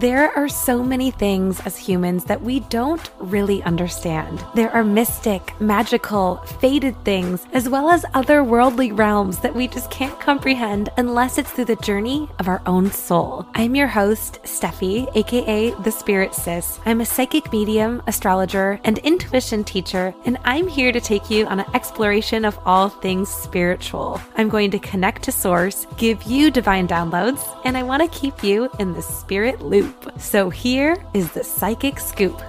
There are so many things as humans that we don't really understand. There are mystic, magical, fated things, as well as otherworldly realms that we just can't comprehend unless it's through the journey of our own soul. I'm your host, Steffi, aka The Spirit Sis. I'm a psychic medium, astrologer, and intuition teacher, and I'm here to take you on an exploration of all things spiritual. I'm going to connect to Source, give you divine downloads, and I want to keep you in the spirit loop. So here is the Psychic Scoop.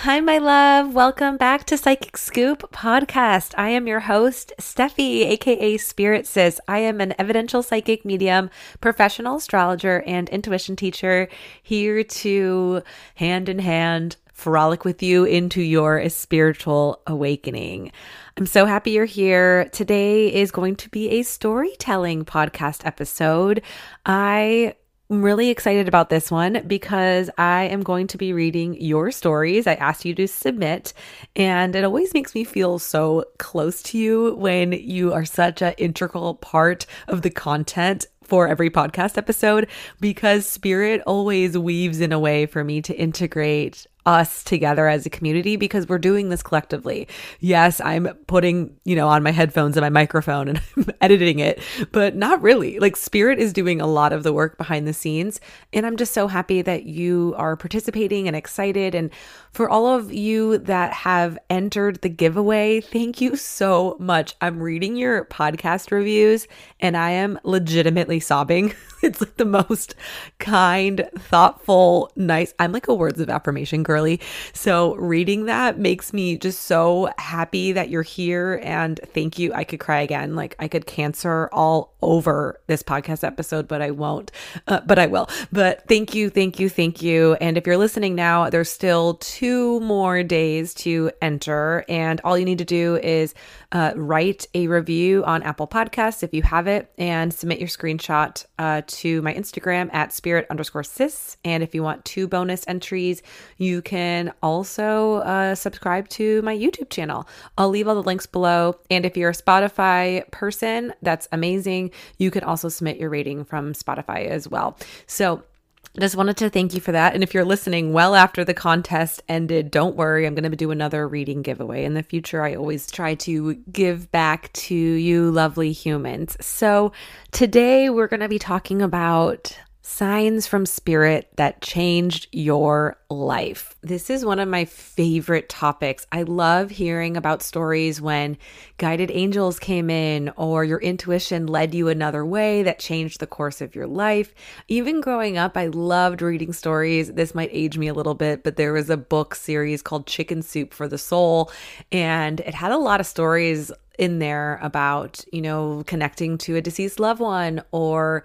Hi, my love. Welcome back to Psychic Scoop podcast. I am your host, Steffi, aka Spirit Sis. I am an evidential psychic medium, professional astrologer, and intuition teacher here to hand in hand frolic with you into your spiritual awakening. I'm so happy you're here. Today is going to be a storytelling podcast episode. I I'm really excited about this one because I am going to be reading your stories. I asked you to submit, and it always makes me feel so close to you when you are such an integral part of the content for every podcast episode because spirit always weaves in a way for me to integrate us together as a community because we're doing this collectively. Yes, I'm putting, you know, on my headphones and my microphone and I'm editing it, but not really. Like Spirit is doing a lot of the work behind the scenes. And I'm just so happy that you are participating and excited. And for all of you that have entered the giveaway, thank you so much. I'm reading your podcast reviews and I am legitimately sobbing. it's like the most kind, thoughtful, nice. I'm like a words of affirmation girly. So reading that makes me just so happy that you're here and thank you. I could cry again. Like I could cancer all over this podcast episode, but I won't. Uh, but I will. But thank you, thank you, thank you. And if you're listening now, there's still two more days to enter and all you need to do is uh, write a review on Apple Podcasts if you have it, and submit your screenshot uh, to my Instagram at spirit underscore sis. And if you want two bonus entries, you can also uh, subscribe to my YouTube channel. I'll leave all the links below. And if you're a Spotify person, that's amazing. You can also submit your rating from Spotify as well. So just wanted to thank you for that. And if you're listening well after the contest ended, don't worry. I'm going to do another reading giveaway in the future. I always try to give back to you, lovely humans. So today we're going to be talking about Signs from Spirit that changed your life. This is one of my favorite topics. I love hearing about stories when guided angels came in or your intuition led you another way that changed the course of your life. Even growing up, I loved reading stories. This might age me a little bit, but there was a book series called Chicken Soup for the Soul, and it had a lot of stories in there about, you know, connecting to a deceased loved one or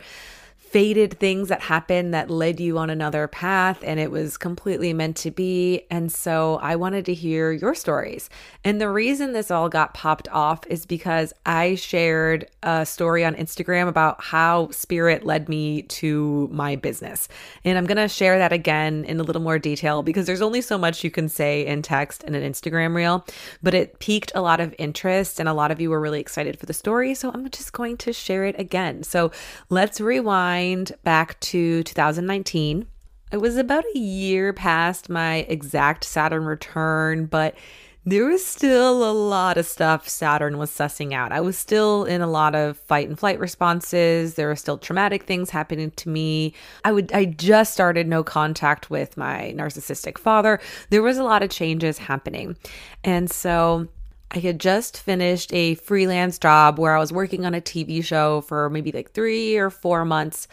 fated things that happened that led you on another path and it was completely meant to be. And so I wanted to hear your stories. And the reason this all got popped off is because I shared a story on Instagram about how spirit led me to my business. And I'm going to share that again in a little more detail because there's only so much you can say in text in an Instagram reel, but it piqued a lot of interest and a lot of you were really excited for the story. So I'm just going to share it again. So let's rewind rewind back to 2019. It was about a year past my exact Saturn return, but there was still a lot of stuff Saturn was sussing out. I was still in a lot of fight and flight responses. There were still traumatic things happening to me. I would I just started no contact with my narcissistic father. There was a lot of changes happening. And so I had just finished a freelance job where I was working on a TV show for maybe like three or four months.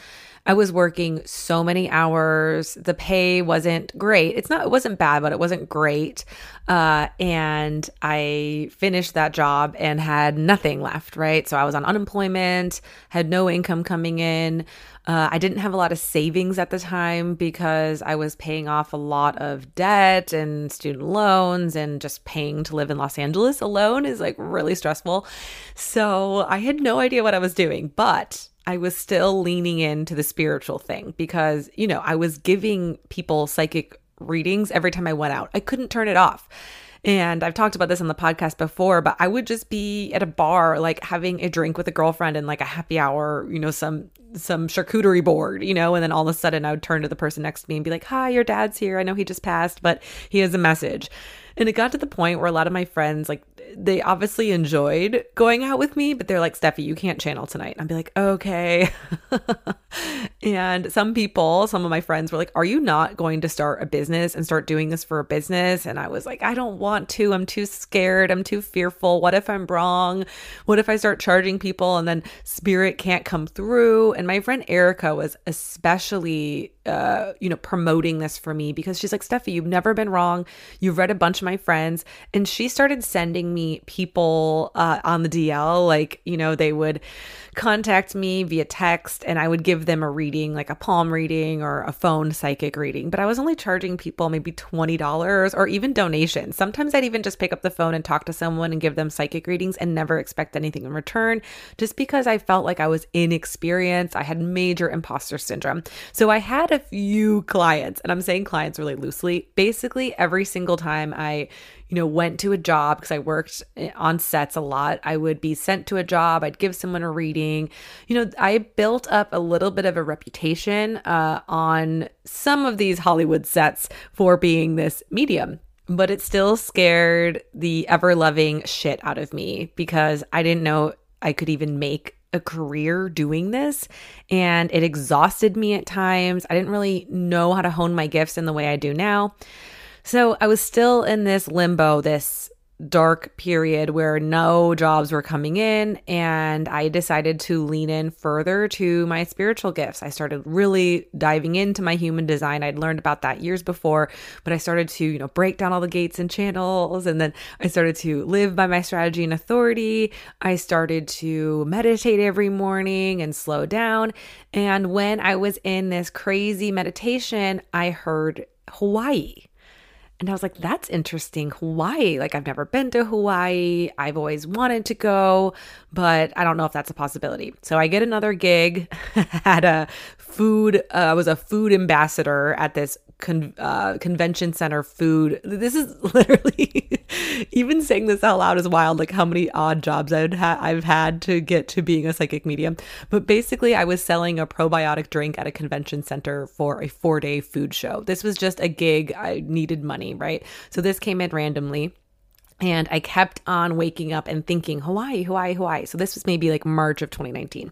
I was working so many hours. The pay wasn't great. It's not, it wasn't bad, but it wasn't great. Uh, and I finished that job and had nothing left, right? So I was on unemployment, had no income coming in. Uh, I didn't have a lot of savings at the time because I was paying off a lot of debt and student loans and just paying to live in Los Angeles alone is like really stressful. So I had no idea what I was doing, but I was still leaning into the spiritual thing because, you know, I was giving people psychic readings every time I went out. I couldn't turn it off. And I've talked about this on the podcast before, but I would just be at a bar, like having a drink with a girlfriend and like a happy hour, you know, some some charcuterie board, you know, and then all of a sudden I would turn to the person next to me and be like, "Hi, your dad's here. I know he just passed, but he has a message." And it got to the point where a lot of my friends, like, they obviously enjoyed going out with me, but they're like, Steffi, you can't channel tonight. I'd be like, okay. and some people, some of my friends were like, Are you not going to start a business and start doing this for a business? And I was like, I don't want to. I'm too scared. I'm too fearful. What if I'm wrong? What if I start charging people and then spirit can't come through? And my friend Erica was especially uh, you know, promoting this for me because she's like, Steffi, you've never been wrong. You've read a bunch of my friends. And she started sending me people uh, on the DL. Like, you know, they would contact me via text and I would give them a reading, like a palm reading or a phone psychic reading. But I was only charging people maybe $20 or even donations. Sometimes I'd even just pick up the phone and talk to someone and give them psychic readings and never expect anything in return just because I felt like I was inexperienced. I had major imposter syndrome. So I had a few clients, and I'm saying clients really loosely. Basically, every single time I you know, went to a job because I worked eh, on sets a lot. I would be sent to a job, I'd give someone a reading. You know, I built up a little bit of a reputation uh, on some of these Hollywood sets for being this medium. But it still scared the ever loving shit out of me because I didn't know I could even make a career doing this and it exhausted me at times. I didn't really know how to hone my gifts in the way I do now. So I was still in this limbo, this dark period where no jobs were coming in and I decided to lean in further to my spiritual gifts. I started really diving into my human design. I'd learned about that years before, but I started to, you know, break down all the gates and channels and then I started to live by my strategy and authority. I started to meditate every morning and slow down. And when I was in this crazy meditation, I heard Hawaii. And I was like, that's interesting. Hawaii. Like, I've never been to Hawaii. I've always wanted to go, but I don't know if that's a possibility. So I get another gig at a food, uh, I was a food ambassador at this con- uh, convention center food. This is literally even saying this out loud is wild. Like how many odd jobs I'd ha- I've had to get to being a psychic medium. But basically, I was selling a probiotic drink at a convention center for a four day food show. This was just a gig. I needed money, right? So this came in randomly. And I kept on waking up and thinking, Hawaii, Hawaii, Hawaii. So this was maybe like March of 2019.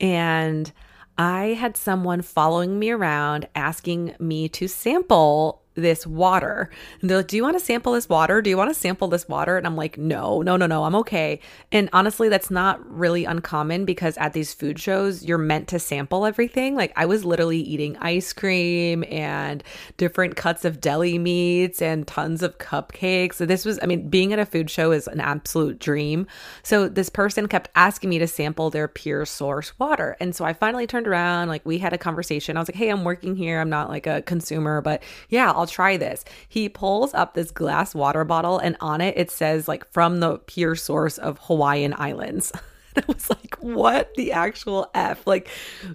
And I had someone following me around asking me to sample this water. And they're like, Do you want to sample this water? Do you want to sample this water? And I'm like, No, no, no, no, I'm okay. And honestly, that's not really uncommon because at these food shows, you're meant to sample everything. Like, I was literally eating ice cream and different cuts of deli meats and tons of cupcakes. So, this was, I mean, being at a food show is an absolute dream. So, this person kept asking me to sample their pure source water. And so I finally turned around, like, we had a conversation. I was like, Hey, I'm working here. I'm not like a consumer, but yeah, I'll I'll try this. He pulls up this glass water bottle and on it it says like from the pure source of Hawaiian Islands. I was like, what the actual F? Like,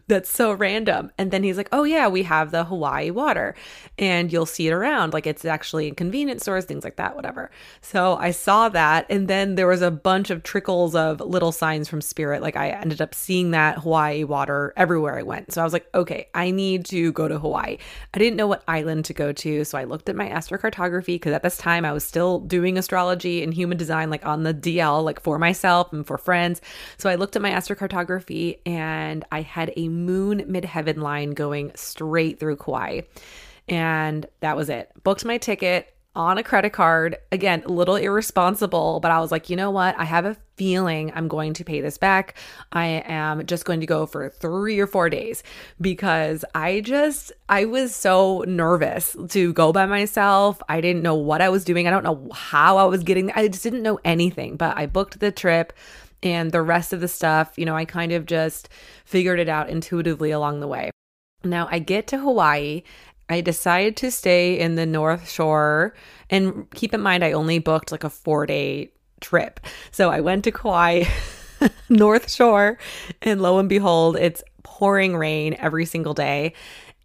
that's so random. And then he's like, oh, yeah, we have the Hawaii water and you'll see it around. Like, it's actually in convenience stores, things like that, whatever. So I saw that. And then there was a bunch of trickles of little signs from Spirit. Like, I ended up seeing that Hawaii water everywhere I went. So I was like, okay, I need to go to Hawaii. I didn't know what island to go to. So I looked at my astrocartography because at this time I was still doing astrology and human design, like on the DL, like for myself and for friends. So I looked at my astrocartography and I had a moon midheaven line going straight through Kauai. And that was it. Booked my ticket. on a credit card. Again, a little irresponsible, but I was like, you know what? I have a feeling I'm going to pay this back. I am just going to go for three or four days because I just, I was so nervous to go by myself. I didn't know what I was doing. I don't know how I was getting, I just didn't know anything, but I booked the trip and the rest of the stuff, you know, I kind of just figured it out intuitively along the way. Now I get to Hawaii I decided to stay in the North Shore. And keep in mind, I only booked like a four day trip. So I went to Kauai, North Shore, and lo and behold, it's pouring rain every single day.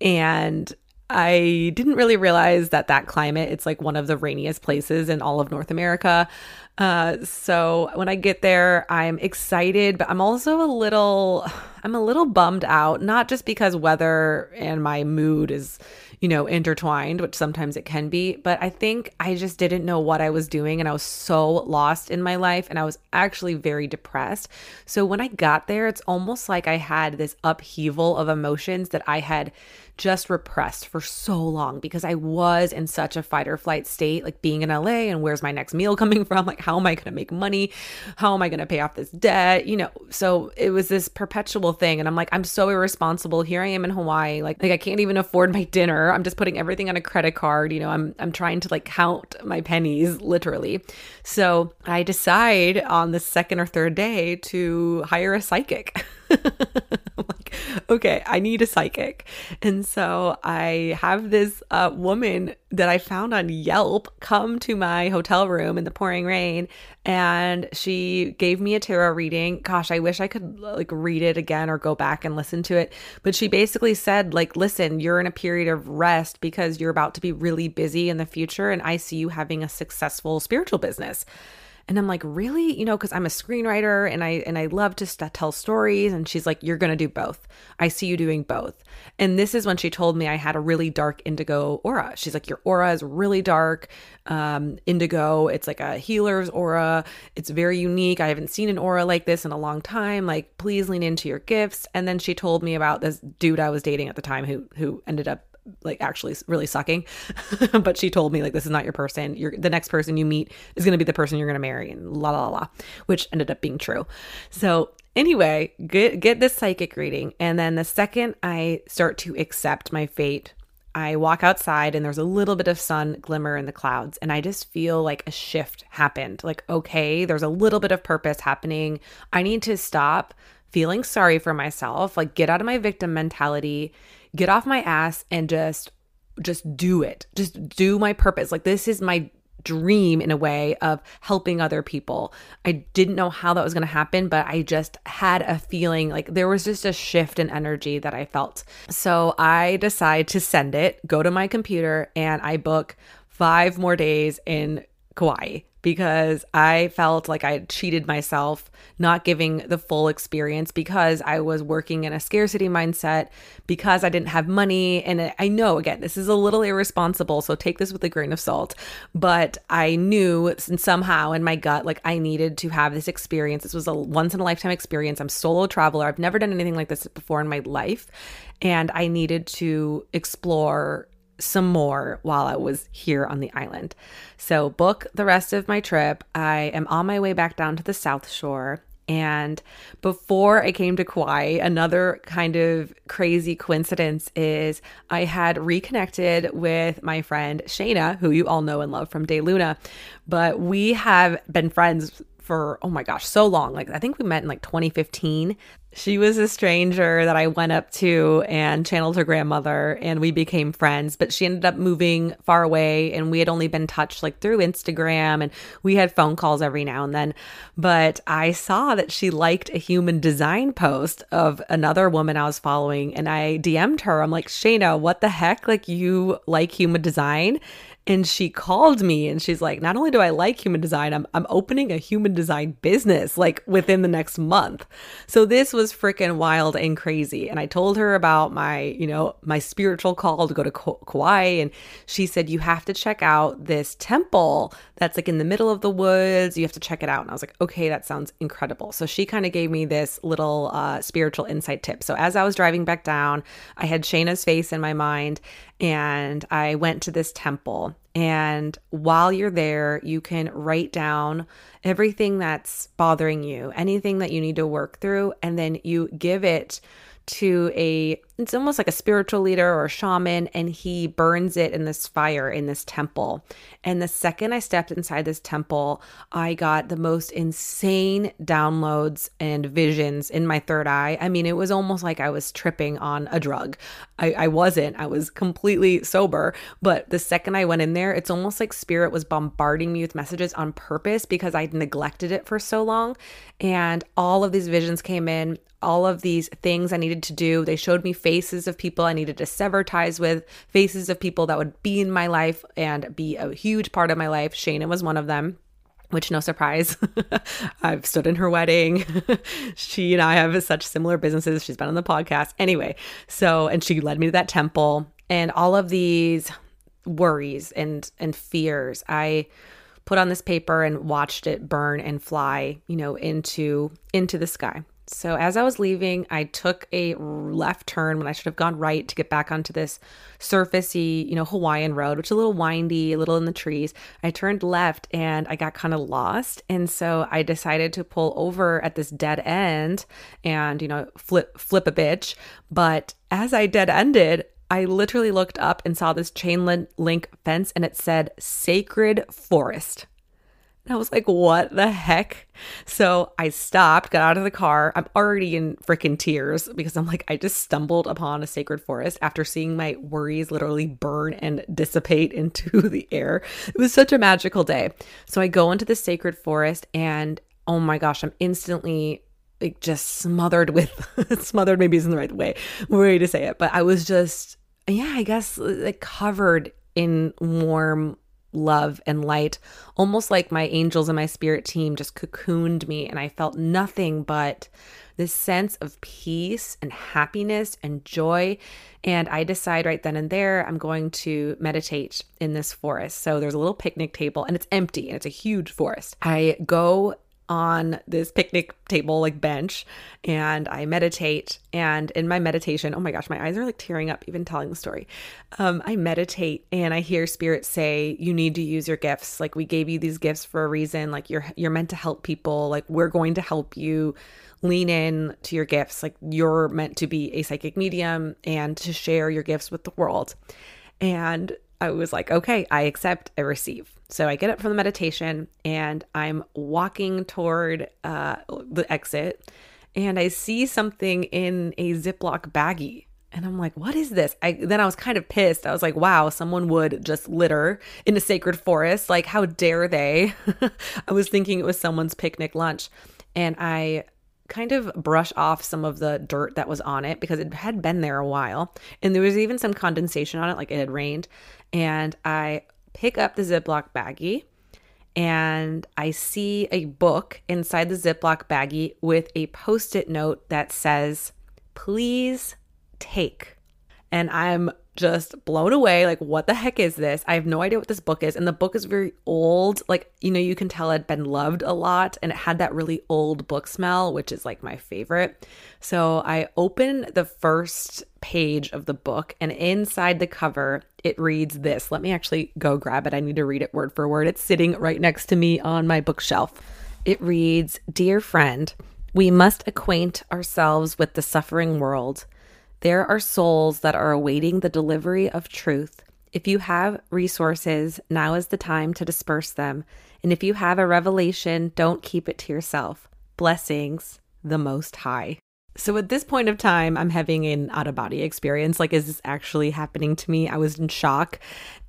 And I didn't really realize that that climate, it's like one of the rainiest places in all of North America. Uh, so when I get there, I'm excited, but I'm also a little, I'm a little bummed out, not just because weather and my mood is you know, intertwined, which sometimes it can be. But I think I just didn't know what I was doing and I was so lost in my life and I was actually very depressed. So when I got there, it's almost like I had this upheaval of emotions that I had just repressed for so long because I was in such a fight or flight state, like being in LA and where's my next meal coming from? Like, how am I going to make money? How am I going to pay off this debt? You know, so it was this perpetual thing. And I'm like, I'm so irresponsible. Here I am in Hawaii. Like, like I can't even afford my dinner. I'm just putting everything on a credit card. You know, I'm, I'm trying to like count my pennies literally. So I decide on the second or third day to hire a psychic. Okay, I need a psychic. And so I have this uh, woman that I found on Yelp come to my hotel room in the pouring rain and she gave me a tarot reading. Gosh, I wish I could like read it again or go back and listen to it. But she basically said like, listen, you're in a period of rest because you're about to be really busy in the future and I see you having a successful spiritual business. And I'm like, really? You know, because I'm a screenwriter and I and I love to st- tell stories. And she's like, you're gonna do both. I see you doing both. And this is when she told me I had a really dark indigo aura. She's like, your aura is really dark, um, indigo. It's like a healer's aura. It's very unique. I haven't seen an aura like this in a long time. Like, please lean into your gifts. And then she told me about this dude I was dating at the time who who ended up like actually really sucking. But she told me like this is not your person. You're the next person you meet is going to be the person you're going to marry and la la la which ended up being true. So anyway get get this psychic reading and then the second i start to accept my fate I walk outside and there's a little bit of sun glimmer in the clouds, and I just feel like a shift happened. Like, okay, there's a little bit of purpose happening. I need to stop feeling sorry for myself, like, get out of my victim mentality get off my ass and just just do it. Just do my purpose. Like this is my dream in a way of helping other people. I didn't know how that was going to happen, but I just had a feeling like there was just a shift in energy that I felt. So I decide to send it, go to my computer, and I book five more days in Kauai because I felt like I cheated myself, not giving the full experience because I was working in a scarcity mindset, because I didn't have money. And I know, again, this is a little irresponsible, so take this with a grain of salt. But I knew somehow in my gut, like I needed to have this experience. This was a once in a lifetime experience. I'm solo traveler. I've never done anything like this before in my life. And I needed to explore some more while I was here on the island. So, book the rest of my trip. I am on my way back down to the South Shore. And before I came to Kauai, another kind of crazy coincidence is I had reconnected with my friend Shayna, who you all know and love from Day Luna. But we have been friends for oh my gosh so long. Like i think we met in like 2015 she was a stranger that i went up to and channeled her grandmother and we became friends. But she ended up moving far away and we had only been touched like through instagram and we had phone calls every now and then. But i saw that she liked a human design post of another woman i was following and i dm'd her. I'm like shayna what the heck? Like you like human design and she called me and she's like, not only do I like human design, I'm, I'm opening a human design business like within the next month. So this was freaking wild and crazy. And I told her about my, you know, my spiritual call to go to Kauai. And she said, you have to check out this temple that's like in the middle of the woods. You have to check it out. And I was like, okay, that sounds incredible. So she kind of gave me this little uh, spiritual insight tip. So as I was driving back down, I had Shayna's face in my mind and I went to this temple. And while you're there, you can write down everything that's bothering you, anything that you need to work through, and then you give it to a it's almost like a spiritual leader or a shaman and he burns it in this fire in this temple. And the second i stepped inside this temple i got the most insane downloads and visions in my third eye. I mean it was almost like i was tripping on a drug. I, I wasn't. I was completely sober. But the second i went in there it's almost like spirit was bombarding me with messages on purpose because i'd neglected it for so long. And all of these visions came in. All of these things I needed to do. They showed me faces of people I needed to sever ties with, faces of people that would be in my life and be a huge part of my life. Shayna was one of them which no surprise i've stood in her wedding. She and i have such similar businesses. She's been on the podcast. Anyway so and she led me to that temple. And all of these worries and and fears i put on this paper and watched it burn and fly you know into into the sky so as I was leaving, I took a left turn when I should have gone right to get back onto this surfacey, you know, Hawaiian road, which is a little windy, a little in the trees. I turned left and I got kind of lost. And so I decided to pull over at this dead end and, you know, flip flip a bitch. But as I dead ended, I literally looked up and saw this chain link fence and it said sacred forest. I was like, what the heck? So I stopped, got out of the car. I'm already in freaking tears because I'm like, I just stumbled upon a sacred forest after seeing my worries literally burn and dissipate into the air. It was such a magical day. So I go into the sacred forest and oh my gosh, I'm instantly like just smothered with smothered maybe isn't the right way way to say it, but I was just yeah, I guess like covered in warm love and light, almost like my angels and my spirit team just cocooned me, and I felt nothing but this sense of peace and happiness and joy. And I decide right then and there, I'm going to meditate in this forest. So there's a little picnic table and it's empty and it's a huge forest. I go on this picnic table like bench and I meditate and in my meditation oh my gosh my eyes are like tearing up even telling the story. Um I meditate and I hear spirit say you need to use your gifts. Like we gave you these gifts for a reason like you're you're meant to help people like we're going to help you lean in to your gifts like you're meant to be a psychic medium and to share your gifts with the world. And I was like okay I accept I receive so I get up from the meditation and I'm walking toward uh, the exit and I see something in a Ziploc baggie. And I'm like, what is this? I then I was kind of pissed. I was like, wow, someone would just litter in a sacred forest. Like, how dare they? I was thinking it was someone's picnic lunch. And I kind of brush off some of the dirt that was on it because it had been there a while. And there was even some condensation on it, like it had rained. And I pick up the Ziploc baggie and I see a book inside the Ziploc baggie with a post it note that says, Please take. And I'm just blown away. Like, what the heck is this? I have no idea what this book is. And the book is very old. Like, you know, you can tell it had been loved a lot and it had that really old book smell, which is like my favorite. So I open the first page of the book, and inside the cover, it reads this. Let me actually go grab it. I need to read it word for word. It's sitting right next to me on my bookshelf. It reads Dear friend, we must acquaint ourselves with the suffering world there are souls that are awaiting the delivery of truth. If you have resources, now is the time to disperse them. And if you have a revelation, don't keep it to yourself. Blessings, the Most High. So at this point of time, I'm having an out of body experience. Like, is this actually happening to me? I was in shock.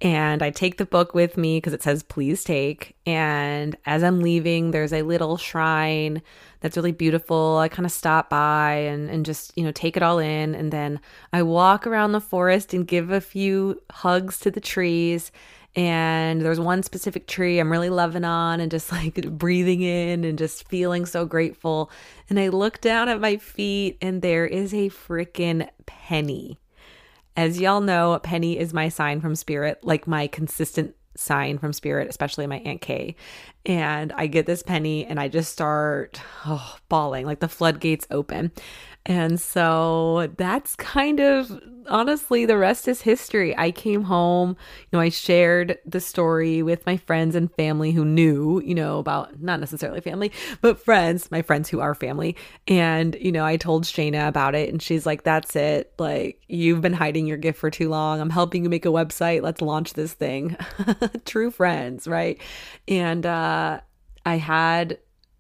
And I take the book with me because it says, please take. And as I'm leaving, there's a little shrine that's really beautiful. I kind of stop by and, and just, you know, take it all in. And then I walk around the forest and give a few hugs to the trees and there's one specific tree I'm really loving on and just like breathing in and just feeling so grateful. And I look down at my feet and there is a freaking penny. As y'all know, penny is my sign from spirit, like my consistent sign from spirit, especially my Aunt Kay. And I get this penny and I just start oh, bawling, like the floodgates open. And so that's kind of honestly the rest is history. I came home, you know, I shared the story with my friends and family who knew, you know, about not necessarily family, but friends, my friends who are family. And, you know, I told Shayna about it and she's like, that's it. Like, you've been hiding your gift for too long. I'm helping you make a website. Let's launch this thing. True friends, right? And, uh, I had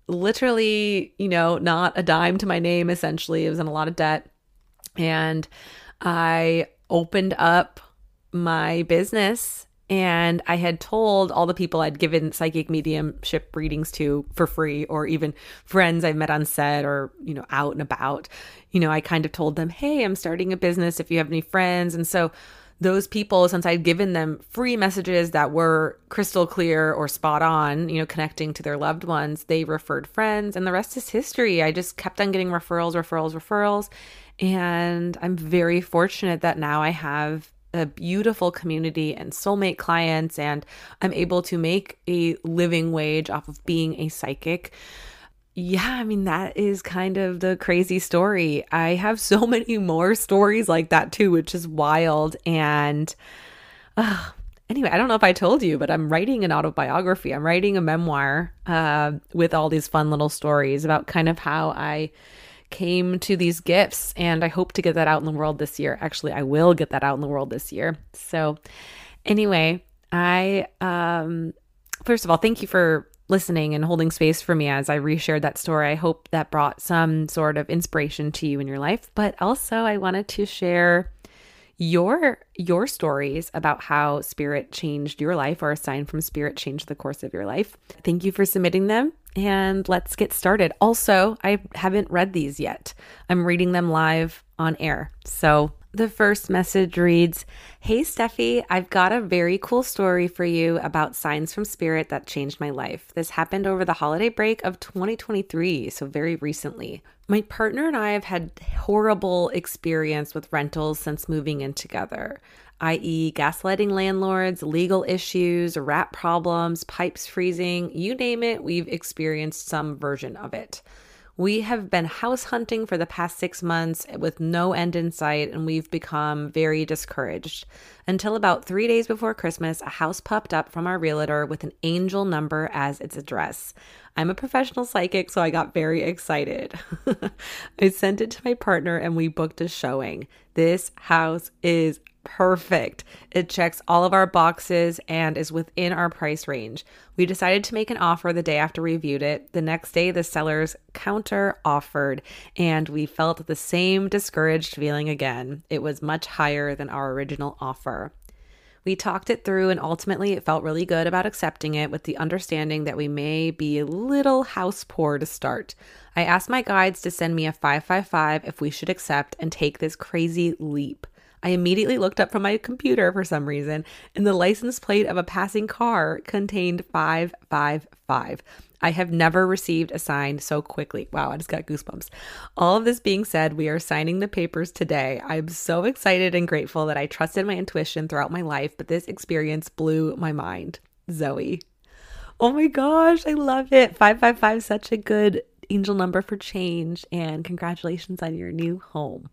literally, you know, not a dime to my name essentially. It was in a lot of debt. And I opened up my business and I had told all the people I'd given psychic mediumship readings to for free, or even friends I've met on set or, you know, out and about. You know, I kind of told them, hey, I'm starting a business if you have any friends. And so those people, since I'd given them free messages that were crystal clear or spot on, you know, connecting to their loved ones, they referred friends, and the rest is history. I just kept on getting referrals, referrals, referrals. And I'm very fortunate that now I have a beautiful community and soulmate clients, and I'm able to make a living wage off of being a psychic yeah, I mean, that is kind of the crazy story. I have so many more stories like that too, which is wild. And uh, anyway, I don't know if I told you, but I'm writing an autobiography. I'm writing a memoir uh, with all these fun little stories about kind of how I came to these gifts. And I hope to get that out in the world this year. Actually, I will get that out in the world this year. So, anyway, I, um, first of all, thank you for listening and holding space for me as I reshared that story. I hope that brought some sort of inspiration to you in your life, but also I wanted to share your your stories about how spirit changed your life or a sign from spirit changed the course of your life. Thank you for submitting them and let's get started. Also, I haven't read these yet. I'm reading them live on air. So the first message reads Hey, Steffi, I've got a very cool story for you about signs from spirit that changed my life. This happened over the holiday break of 2023, so very recently. My partner and I have had horrible experience with rentals since moving in together, i.e., gaslighting landlords, legal issues, rat problems, pipes freezing you name it, we've experienced some version of it. We have been house hunting for the past six months with no end in sight, and we've become very discouraged. Until about three days before Christmas, a house popped up from our realtor with an angel number as its address. I'm a professional psychic, so I got very excited. I sent it to my partner and we booked a showing. This house is perfect. It checks all of our boxes and is within our price range. We decided to make an offer the day after we viewed it. The next day, the sellers counter offered, and we felt the same discouraged feeling again. It was much higher than our original offer. We talked it through, and ultimately, it felt really good about accepting it with the understanding that we may be a little house poor to start. I asked my guides to send me a 555 if we should accept and take this crazy leap. I immediately looked up from my computer for some reason, and the license plate of a passing car contained 555. I have never received a sign so quickly. Wow, I just got goosebumps. All of this being said, we are signing the papers today. I'm so excited and grateful that I trusted my intuition throughout my life, but this experience blew my mind. Zoe. Oh my gosh, I love it. 555 such a good angel number for change and congratulations on your new home.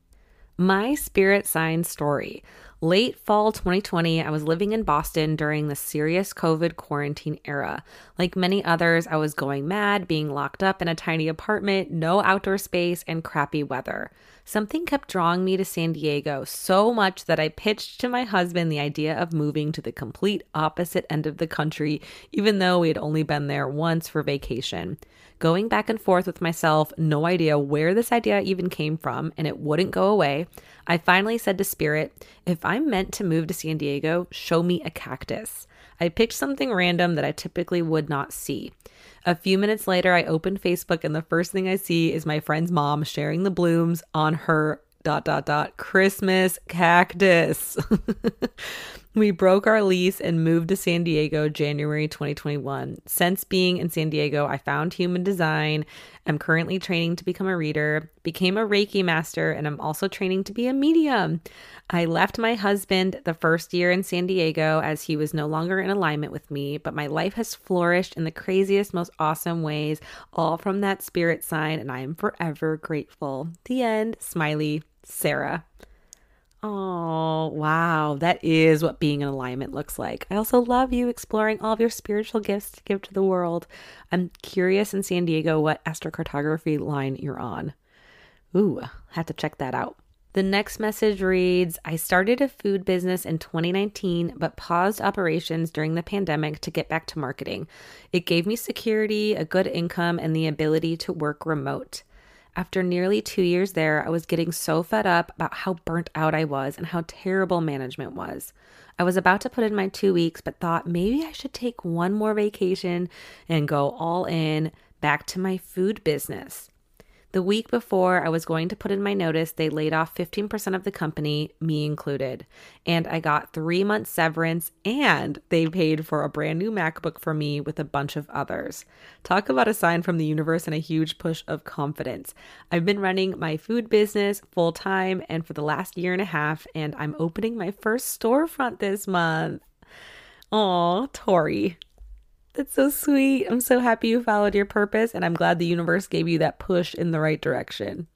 My spirit sign story. Late fall 2020, I was living in Boston during the serious COVID quarantine era. Like many others, I was going mad, being locked up in a tiny apartment, no outdoor space, and crappy weather. Something kept drawing me to San Diego so much that I pitched to my husband the idea of moving to the complete opposite end of the country, even though we had only been there once for vacation going back and forth with myself, no idea where this idea even came from, and it wouldn't go away. I finally said to Spirit, if I'm meant to move to San Diego, show me a cactus. I picked something random that I typically would not see. A few minutes later, I open Facebook, and the first thing I see is my friend's mom sharing the blooms on her dot dot dot Christmas cactus. We broke our lease and moved to San Diego January 2021. Since being in San Diego, I found human design. I'm currently training to become a reader, became a Reiki master, and I'm also training to be a medium. I left my husband the first year in San Diego as he was no longer in alignment with me, but my life has flourished in the craziest, most awesome ways, all from that spirit sign, and I am forever grateful. The end. Smiley, Sarah. Oh, wow. That is what being in alignment looks like. I also love you exploring all of your spiritual gifts to give to the world. I'm curious in San Diego what astrocartography line you're on. Ooh, have to check that out. The next message reads I started a food business in 2019, but paused operations during the pandemic to get back to marketing. It gave me security, a good income, and the ability to work remote. After nearly two years there, I was getting so fed up about how burnt out I was and how terrible management was. I was about to put in my two weeks, but thought maybe I should take one more vacation and go all in back to my food business. The week before I was going to put in my notice, they laid off 15% of the company, me included. And I got three months severance and they paid for a brand new MacBook for me with a bunch of others. Talk about a sign from the universe and a huge push of confidence. I've been running my food business full time and for the last year and a half, and I'm opening my first storefront this month. Aw, Tori. That's so sweet. I'm so happy you followed your purpose, and I'm glad the universe gave you that push in the right direction.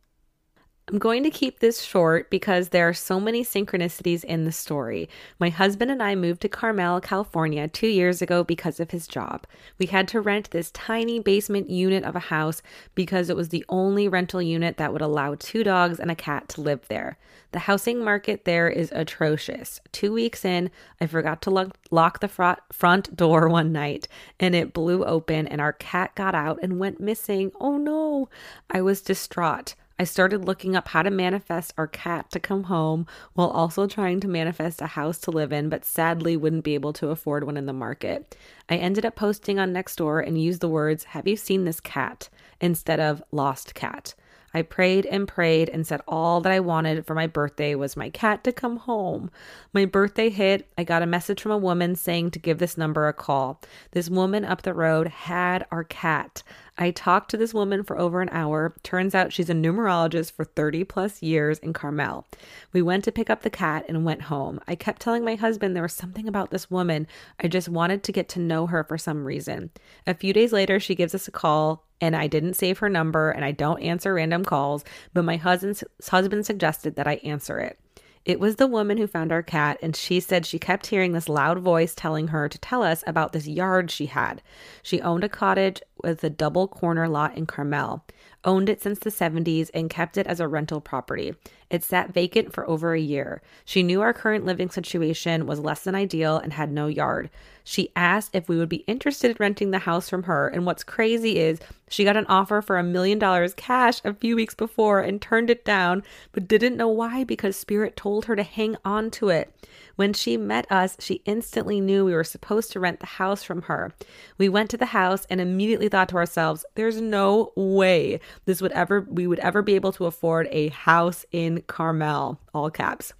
I'm going to keep this short because there are so many synchronicities in the story. My husband and I moved to Carmel, California two years ago because of his job. We had to rent this tiny basement unit of a house because it was the only rental unit that would allow two dogs and a cat to live there. The housing market there is atrocious. Two weeks in, I forgot to lock, lock the front door one night and it blew open and our cat got out and went missing. Oh no! I was distraught. I started looking up how to manifest our cat to come home while also trying to manifest a house to live in, but sadly wouldn't be able to afford one in the market. I ended up posting on Nextdoor and used the words, Have you seen this cat? instead of lost cat. I prayed and prayed and said all that I wanted for my birthday was my cat to come home. My birthday hit. I got a message from a woman saying to give this number a call. This woman up the road had our cat. I talked to this woman for over an hour. Turns out she's a numerologist for 30 plus years in Carmel. We went to pick up the cat and went home. I kept telling my husband there was something about this woman. I just wanted to get to know her for some reason. A few days later, she gives us a call and I didn't save her number and I don't answer random calls, but my husband's husband suggested that I answer it. It was the woman who found our cat, and she said she kept hearing this loud voice telling her to tell us about this yard she had. She owned a cottage with a double corner lot in Carmel, owned it since the 70s, and kept it as a rental property. It sat vacant for over a year. She knew our current living situation was less than ideal and had no yard. She asked if we would be interested in renting the house from her. And what's crazy is she got an offer for a million dollars cash a few weeks before and turned it down, but didn't know why because Spirit told her to hang on to it. When she met us, she instantly knew we were supposed to rent the house from her. We went to the house and immediately thought to ourselves, there's no way this would ever we would ever be able to afford a house in Carmel, all caps.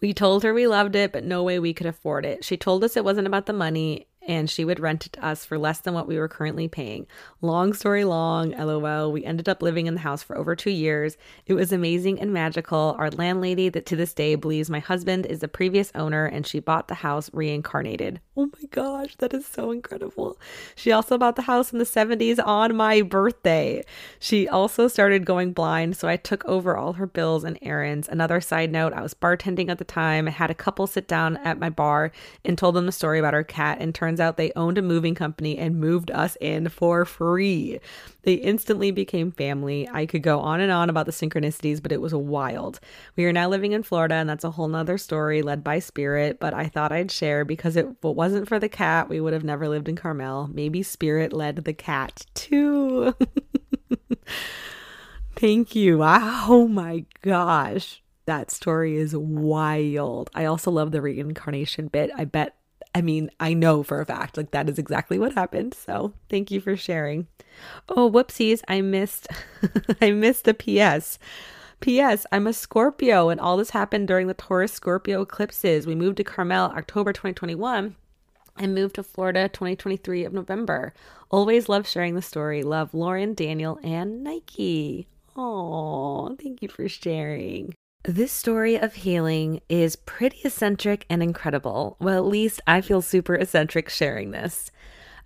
We told her we loved it, but no way we could afford it. She told us it wasn't about the money and she would rent it to us for less than what we were currently paying. Long story long, lol. We ended up living in the house for over two years. It was amazing and magical. Our landlady, that to this day believes my husband is the previous owner and she bought the house reincarnated. Oh my gosh, that is so incredible. She also bought the house in the 70s on my birthday. She also started going blind, so I took over all her bills and errands. Another side note I was bartending at the time. I had a couple sit down at my bar and told them the story about our cat, and turns out they owned a moving company and moved us in for free. They instantly became family. I could go on and on about the synchronicities, but it was wild. We are now living in Florida, and that's a whole nother story led by Spirit, but I thought I'd share because if it wasn't for the cat, we would have never lived in Carmel. Maybe Spirit led the cat too. Thank you. Oh my gosh. That story is wild. I also love the reincarnation bit. I bet I mean, I know for a fact, like that is exactly what happened. So thank you for sharing. Oh, whoopsies. I missed, I missed the PS. P.S. I'm a Scorpio, and all this happened during the Taurus Scorpio eclipses. We moved to Carmel October 2021 and moved to Florida 2023 of November. Always love sharing the story. Love Lauren, Daniel, and Nike. Oh, thank you for sharing. This story of healing is pretty eccentric and incredible. Well, at least I feel super eccentric sharing this.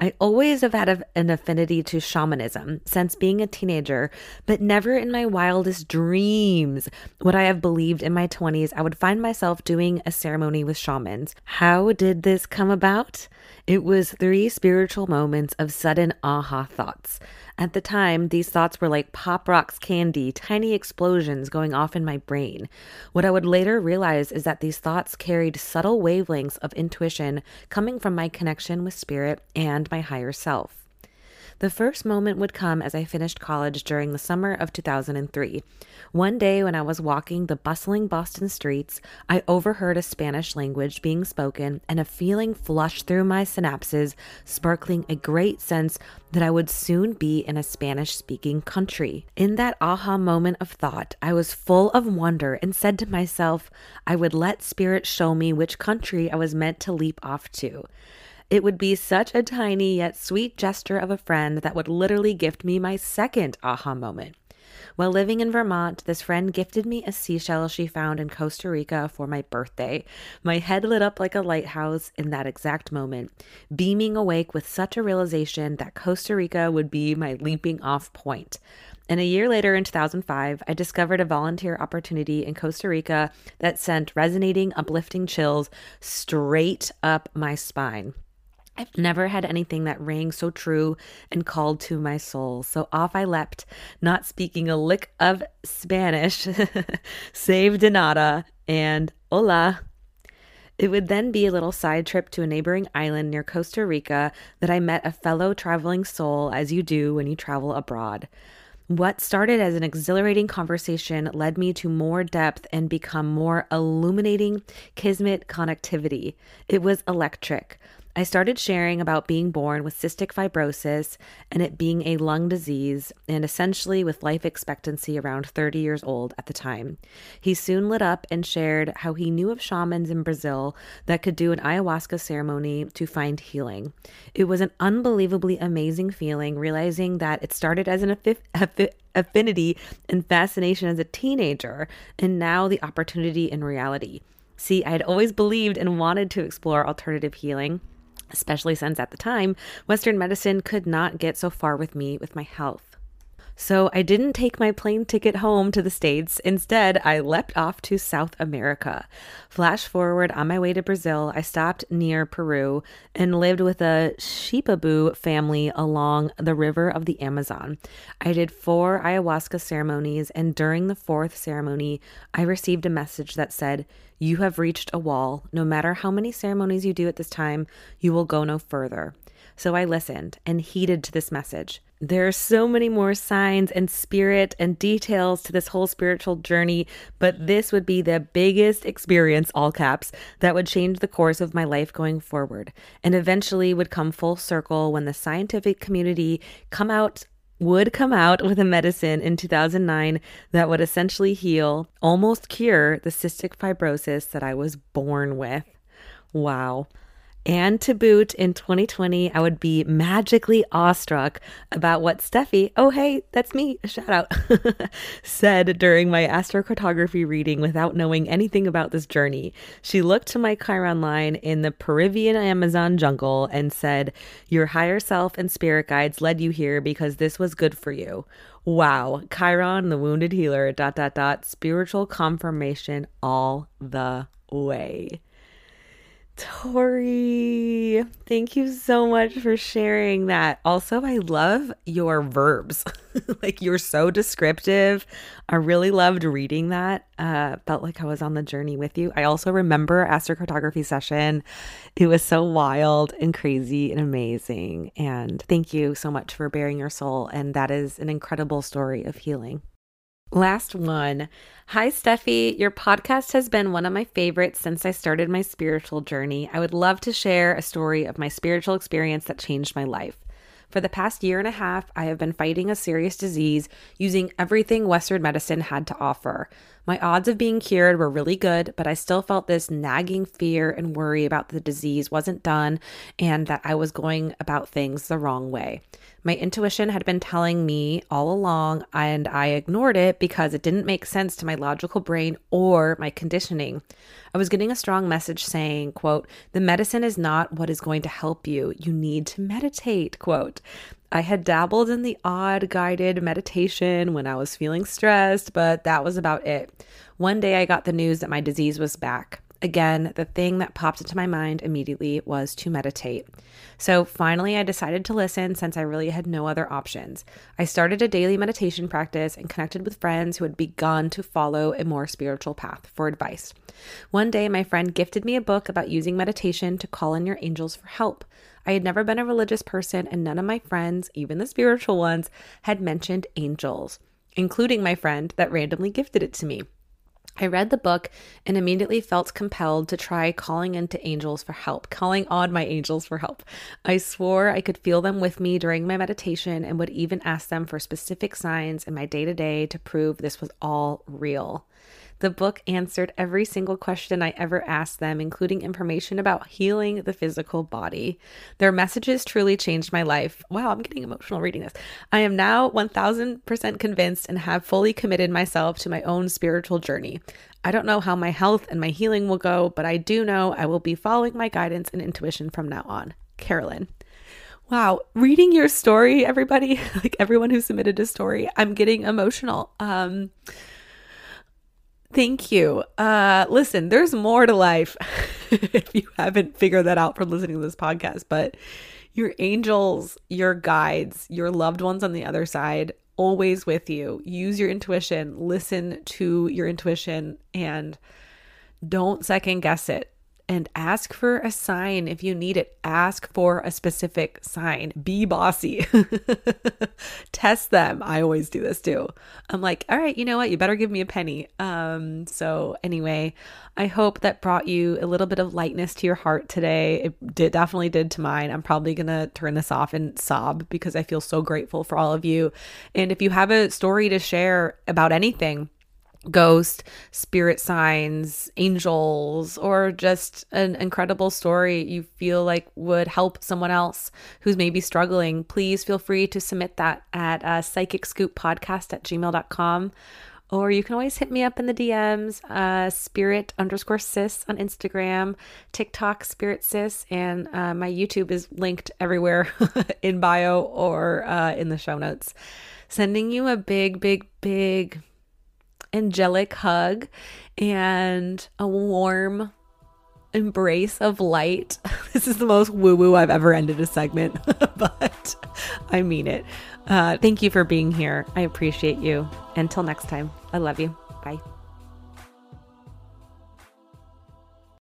I always have had an affinity to shamanism since being a teenager, but never in my wildest dreams would I have believed in my 20s I would find myself doing a ceremony with shamans. How did this come about? It was three spiritual moments of sudden aha thoughts. At the time, these thoughts were like Pop Rocks candy, tiny explosions going off in my brain. What I would later realize is that these thoughts carried subtle wavelengths of intuition coming from my connection with spirit and my higher self. The first moment would come as I finished college during the summer of 2003. One day, when I was walking the bustling Boston streets, I overheard a Spanish language being spoken, and a feeling flushed through my synapses, sparkling a great sense that I would soon be in a Spanish speaking country. In that aha moment of thought, I was full of wonder and said to myself, I would let Spirit show me which country I was meant to leap off to. It would be such a tiny yet sweet gesture of a friend that would literally gift me my second aha moment. While living in Vermont, this friend gifted me a seashell she found in Costa Rica for my birthday. My head lit up like a lighthouse in that exact moment, beaming awake with such a realization that Costa Rica would be my leaping off point. And a year later, in 2005, I discovered a volunteer opportunity in Costa Rica that sent resonating, uplifting chills straight up my spine. I've never had anything that rang so true and called to my soul. So off I leapt, not speaking a lick of Spanish, save de nada and hola. It would then be a little side trip to a neighboring island near Costa Rica that I met a fellow traveling soul, as you do when you travel abroad. What started as an exhilarating conversation led me to more depth and become more illuminating kismet connectivity. It was electric. I started sharing about being born with cystic fibrosis and it being a lung disease, and essentially with life expectancy around 30 years old at the time. He soon lit up and shared how he knew of shamans in Brazil that could do an ayahuasca ceremony to find healing. It was an unbelievably amazing feeling realizing that it started as an affinity and fascination as a teenager, and now the opportunity in reality. See, I had always believed and wanted to explore alternative healing especially since at the time, Western medicine could not get so far with me with my health. So I didn't take my plane ticket home to the States. Instead, I leapt off to South America. Flash forward on my way to Brazil, I stopped near Peru and lived with a Shipibo family along the river of the Amazon. I did four ayahuasca ceremonies, and during the fourth ceremony, I received a message that said, You have reached a wall. No matter how many ceremonies you do at this time, you will go no further. So I listened and heeded to this message. There are so many more signs and spirit and details to this whole spiritual journey, but this would be the biggest experience, all caps, that would change the course of my life going forward and eventually would come full circle when the scientific community come out would come out with a medicine in 2009 that would essentially heal, almost cure the cystic fibrosis that I was born with. Wow. And to boot, in 2020, I would be magically awestruck about what Steffi, oh, hey, that's me, a shout out, said during my astrocartography reading without knowing anything about this journey. She looked to my Chiron line in the Peruvian Amazon jungle and said, Your higher self and spirit guides led you here because this was good for you. Wow, Chiron, the wounded healer, dot, dot, dot, spiritual confirmation all the way. Tori, thank you so much for sharing that. Also, I love your verbs. like you're so descriptive. I really loved reading that. Uh, felt like I was on the journey with you. I also remember astrocartography session. It was so wild and crazy and amazing. And thank you so much for bearing your soul. And that is an incredible story of healing. Last one. Hi, Steffi. Your podcast has been one of my favorites since I started my spiritual journey. I would love to share a story of my spiritual experience that changed my life. For the past year and a half, I have been fighting a serious disease using everything Western medicine had to offer. My odds of being cured were really good, but I still felt this nagging fear and worry about the disease wasn't done and that I was going about things the wrong way. My intuition had been telling me all along, and I ignored it because it didn't make sense to my logical brain or my conditioning. I was getting a strong message saying, quote, the medicine is not what is going to help you. You need to meditate, quote. I had dabbled in the odd guided meditation when I was feeling stressed, but that was about it. One day I got the news that my disease was back. Again, the thing that popped into my mind immediately was to meditate. So finally, I decided to listen since I really had no other options. I started a daily meditation practice and connected with friends who had begun to follow a more spiritual path for advice. One day, my friend gifted me a book about using meditation to call in your angels for help. I had never been a religious person, and none of my friends, even the spiritual ones, had mentioned angels, including my friend that randomly gifted it to me. I read the book and immediately felt compelled to try calling into angels for help, calling on my angels for help. I swore I could feel them with me during my meditation and would even ask them for specific signs in my day to day to prove this was all real. The book answered every single question I ever asked them, including information about healing the physical body. Their messages truly changed my life. Wow, I'm getting emotional reading this. I am now 1000% convinced and have fully committed myself to my own spiritual journey. I don't know how my health and my healing will go, but I do know I will be following my guidance and intuition from now on. Carolyn. Wow, reading your story, everybody, like everyone who submitted a story, I'm getting emotional. Um, Thank you. Uh, listen, there's more to life if you haven't figured that out from listening to this podcast, but your angels, your guides, your loved ones on the other side, always with you. Use your intuition, listen to your intuition, and don't second guess it and ask for a sign if you need it. Ask for a specific sign. Be bossy. Test them. I always do this too. I'm like, all right, you know what? You better give me a penny. Um, so anyway, I hope that brought you a little bit of lightness to your heart today. It did definitely did to mine. I'm probably gonna turn this off and sob because I feel so grateful for all of you. And if you have a story to share about anything, ghost, spirit signs, angels, or just an incredible story you feel like would help someone else who's maybe struggling, please feel free to submit that at uh, psychic scoop podcast at gmail.com. Or you can always hit me up in the DMs, uh, spirit underscore sis on Instagram, TikTok spirit sis, and uh, my YouTube is linked everywhere in bio or uh, in the show notes. Sending you a big, big, big angelic hug and a warm embrace of light. This is the most woo woo I've ever ended a segment, but I mean it. Uh, thank you for being here. I appreciate you. Until next time, I love you. Bye.